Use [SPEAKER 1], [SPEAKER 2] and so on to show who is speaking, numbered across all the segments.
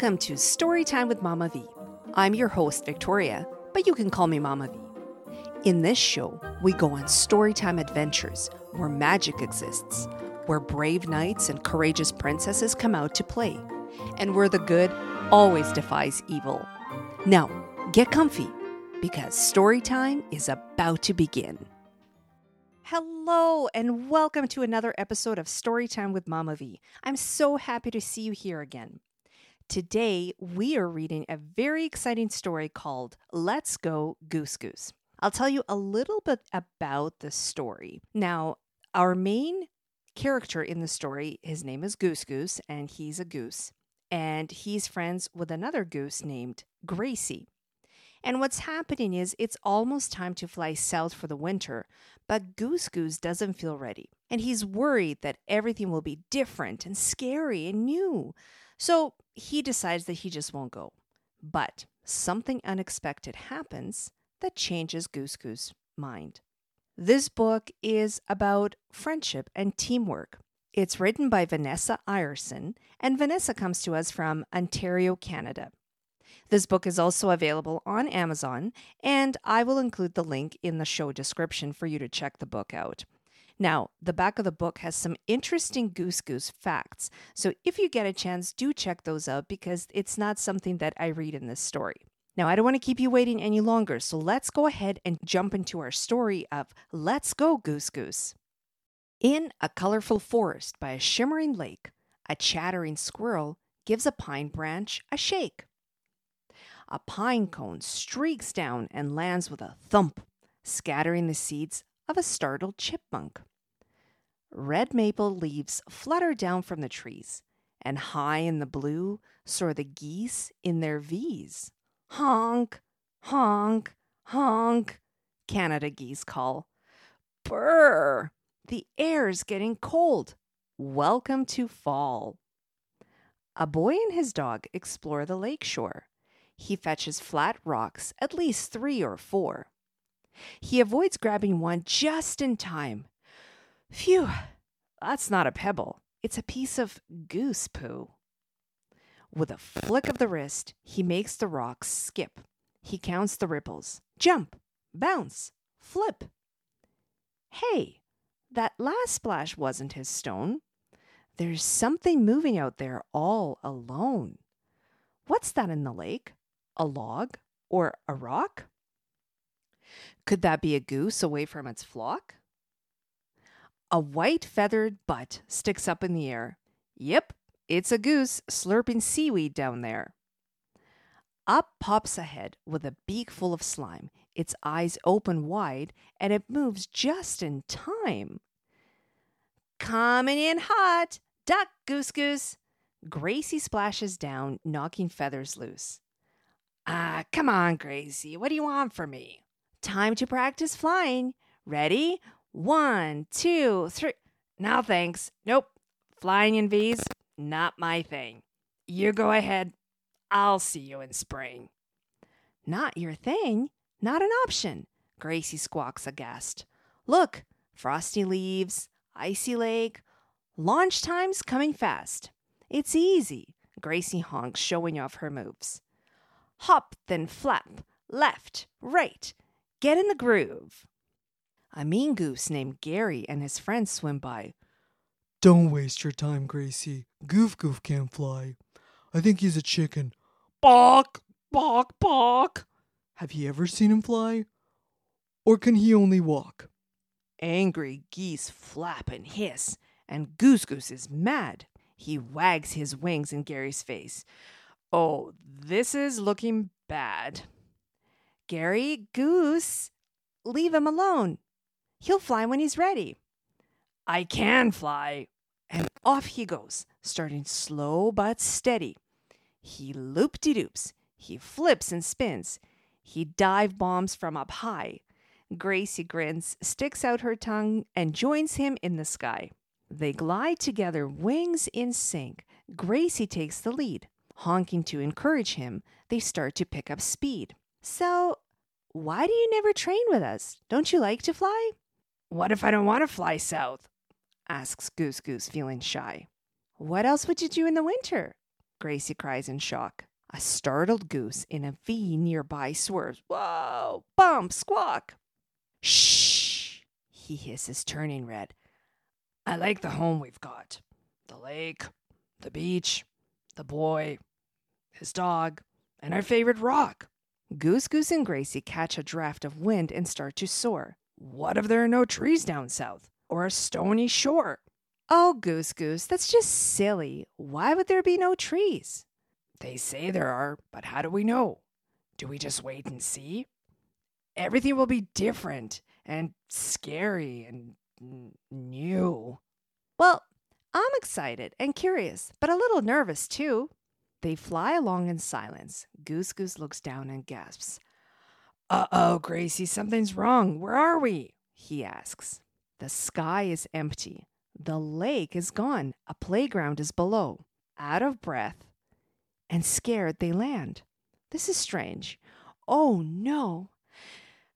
[SPEAKER 1] Welcome to Storytime with Mama V. I'm your host, Victoria, but you can call me Mama V. In this show, we go on storytime adventures where magic exists, where brave knights and courageous princesses come out to play, and where the good always defies evil. Now, get comfy because storytime is about to begin. Hello, and welcome to another episode of Storytime with Mama V. I'm so happy to see you here again. Today, we are reading a very exciting story called Let's Go Goose Goose. I'll tell you a little bit about the story. Now, our main character in the story, his name is Goose Goose, and he's a goose. And he's friends with another goose named Gracie. And what's happening is it's almost time to fly south for the winter, but Goose Goose doesn't feel ready. And he's worried that everything will be different and scary and new. So he decides that he just won't go. But something unexpected happens that changes Goose Goose's mind. This book is about friendship and teamwork. It's written by Vanessa Ireson, and Vanessa comes to us from Ontario, Canada. This book is also available on Amazon, and I will include the link in the show description for you to check the book out. Now, the back of the book has some interesting Goose Goose facts, so if you get a chance, do check those out because it's not something that I read in this story. Now, I don't want to keep you waiting any longer, so let's go ahead and jump into our story of Let's Go Goose Goose. In a colorful forest by a shimmering lake, a chattering squirrel gives a pine branch a shake. A pine cone streaks down and lands with a thump, scattering the seeds of a startled chipmunk. Red maple leaves flutter down from the trees, and high in the blue soar the geese in their V's. Honk, honk, honk, Canada geese call. Brr, the air's getting cold. Welcome to fall. A boy and his dog explore the lake shore. He fetches flat rocks, at least three or four. He avoids grabbing one just in time. Phew, that's not a pebble. It's a piece of goose poo. With a flick of the wrist, he makes the rocks skip. He counts the ripples. Jump, bounce, flip. Hey, that last splash wasn't his stone. There's something moving out there all alone. What's that in the lake? A log or a rock? Could that be a goose away from its flock? A white feathered butt sticks up in the air. Yep, it's a goose slurping seaweed down there. Up pops a head with a beak full of slime, its eyes open wide, and it moves just in time. Coming in hot! Duck, goose goose! Gracie splashes down, knocking feathers loose. Ah, come on, Gracie. What do you want from me? Time to practice flying. Ready? One, two, three. No, thanks. Nope. Flying in V's, not my thing. You go ahead. I'll see you in spring. Not your thing? Not an option. Gracie squawks aghast. Look, frosty leaves, icy lake, launch time's coming fast. It's easy. Gracie honks, showing off her moves. Hop, then flap, left, right. Get in the groove. A mean goose named Gary and his friends swim by.
[SPEAKER 2] Don't waste your time, Gracie. Goof Goof can't fly. I think he's a chicken. Bawk, bawk, bawk. Have you ever seen him fly? Or can he only walk?
[SPEAKER 1] Angry geese flap and hiss, and Goose Goose is mad. He wags his wings in Gary's face. Oh, this is looking bad. Gary, Goose, leave him alone. He'll fly when he's ready. I can fly. And off he goes, starting slow but steady. He loop de doops. He flips and spins. He dive bombs from up high. Gracie grins, sticks out her tongue, and joins him in the sky. They glide together, wings in sync. Gracie takes the lead. Honking to encourage him, they start to pick up speed. So, why do you never train with us? Don't you like to fly? What if I don't want to fly south? asks Goose Goose, feeling shy. What else would you do in the winter? Gracie cries in shock. A startled goose in a V nearby swerves. Whoa! Bump! Squawk! Shh! He hisses, turning red. I like the home we've got the lake, the beach, the boy, his dog, and our favorite rock. Goose Goose and Gracie catch a draft of wind and start to soar. What if there are no trees down south or a stony shore? Oh, Goose Goose, that's just silly. Why would there be no trees? They say there are, but how do we know? Do we just wait and see? Everything will be different and scary and new. Well, I'm excited and curious, but a little nervous too. They fly along in silence. Goose Goose looks down and gasps. Uh oh, Gracie, something's wrong. Where are we? He asks. The sky is empty. The lake is gone. A playground is below. Out of breath and scared, they land. This is strange. Oh no.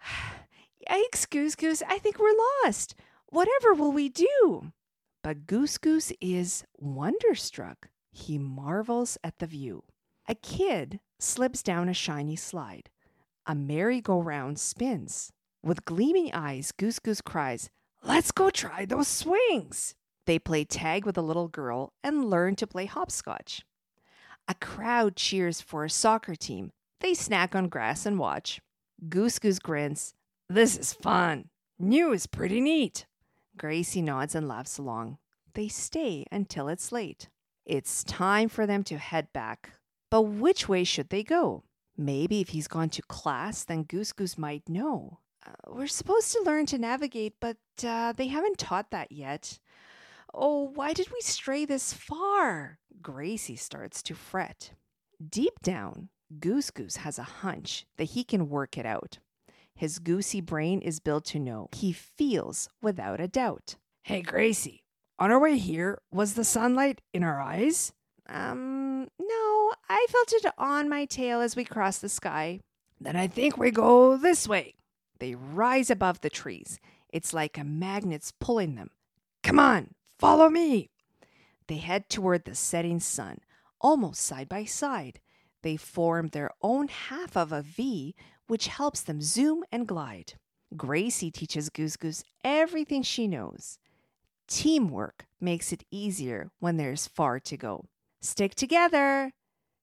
[SPEAKER 1] Yikes, Goose Goose. I think we're lost. Whatever will we do? But Goose Goose is wonderstruck. He marvels at the view. A kid slips down a shiny slide. A merry-go-round spins. With gleaming eyes, Goose Goose cries, Let's go try those swings. They play tag with a little girl and learn to play hopscotch. A crowd cheers for a soccer team. They snack on grass and watch. Goose Goose grins. This is fun. New is pretty neat. Gracie nods and laughs along. They stay until it's late. It's time for them to head back. But which way should they go? Maybe if he's gone to class, then Goose Goose might know. Uh, we're supposed to learn to navigate, but uh, they haven't taught that yet. Oh, why did we stray this far? Gracie starts to fret. Deep down, Goose Goose has a hunch that he can work it out. His goosey brain is built to know. He feels without a doubt. Hey, Gracie, on our way here, was the sunlight in our eyes? Um, no, I felt it on my tail as we crossed the sky. Then I think we go this way. They rise above the trees. It's like a magnet's pulling them. Come on, follow me. They head toward the setting sun, almost side by side. They form their own half of a V, which helps them zoom and glide. Gracie teaches Goose Goose everything she knows. Teamwork makes it easier when there's far to go. Stick together.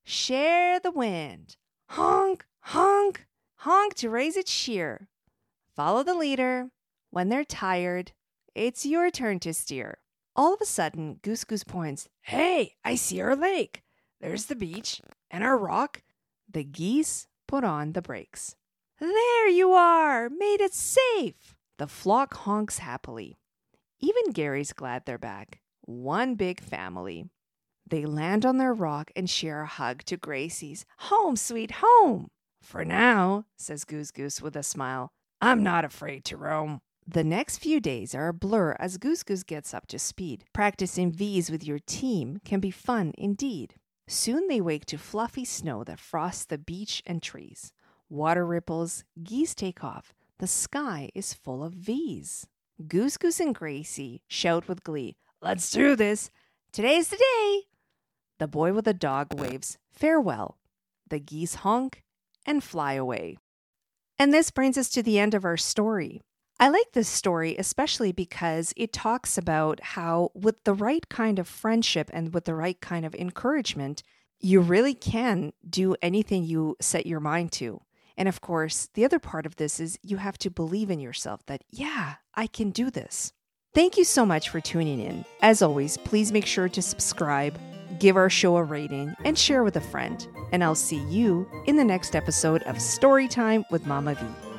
[SPEAKER 1] Share the wind. Honk, honk, honk to raise it sheer. Follow the leader. When they're tired, it's your turn to steer. All of a sudden, Goose Goose points, Hey, I see our lake. There's the beach and our rock. The geese put on the brakes. There you are! Made it safe! The flock honks happily. Even Gary's glad they're back. One big family. They land on their rock and share a hug to Gracie's home, sweet home. For now, says Goose Goose with a smile, I'm not afraid to roam. The next few days are a blur as Goose Goose gets up to speed. Practicing V's with your team can be fun indeed. Soon they wake to fluffy snow that frosts the beach and trees. Water ripples, geese take off. The sky is full of V's. Goose Goose and Gracie shout with glee, Let's do this! Today's the day! The boy with the dog waves farewell. The geese honk and fly away. And this brings us to the end of our story. I like this story especially because it talks about how, with the right kind of friendship and with the right kind of encouragement, you really can do anything you set your mind to. And of course, the other part of this is you have to believe in yourself that, yeah, I can do this. Thank you so much for tuning in. As always, please make sure to subscribe, give our show a rating, and share with a friend. And I'll see you in the next episode of Storytime with Mama V.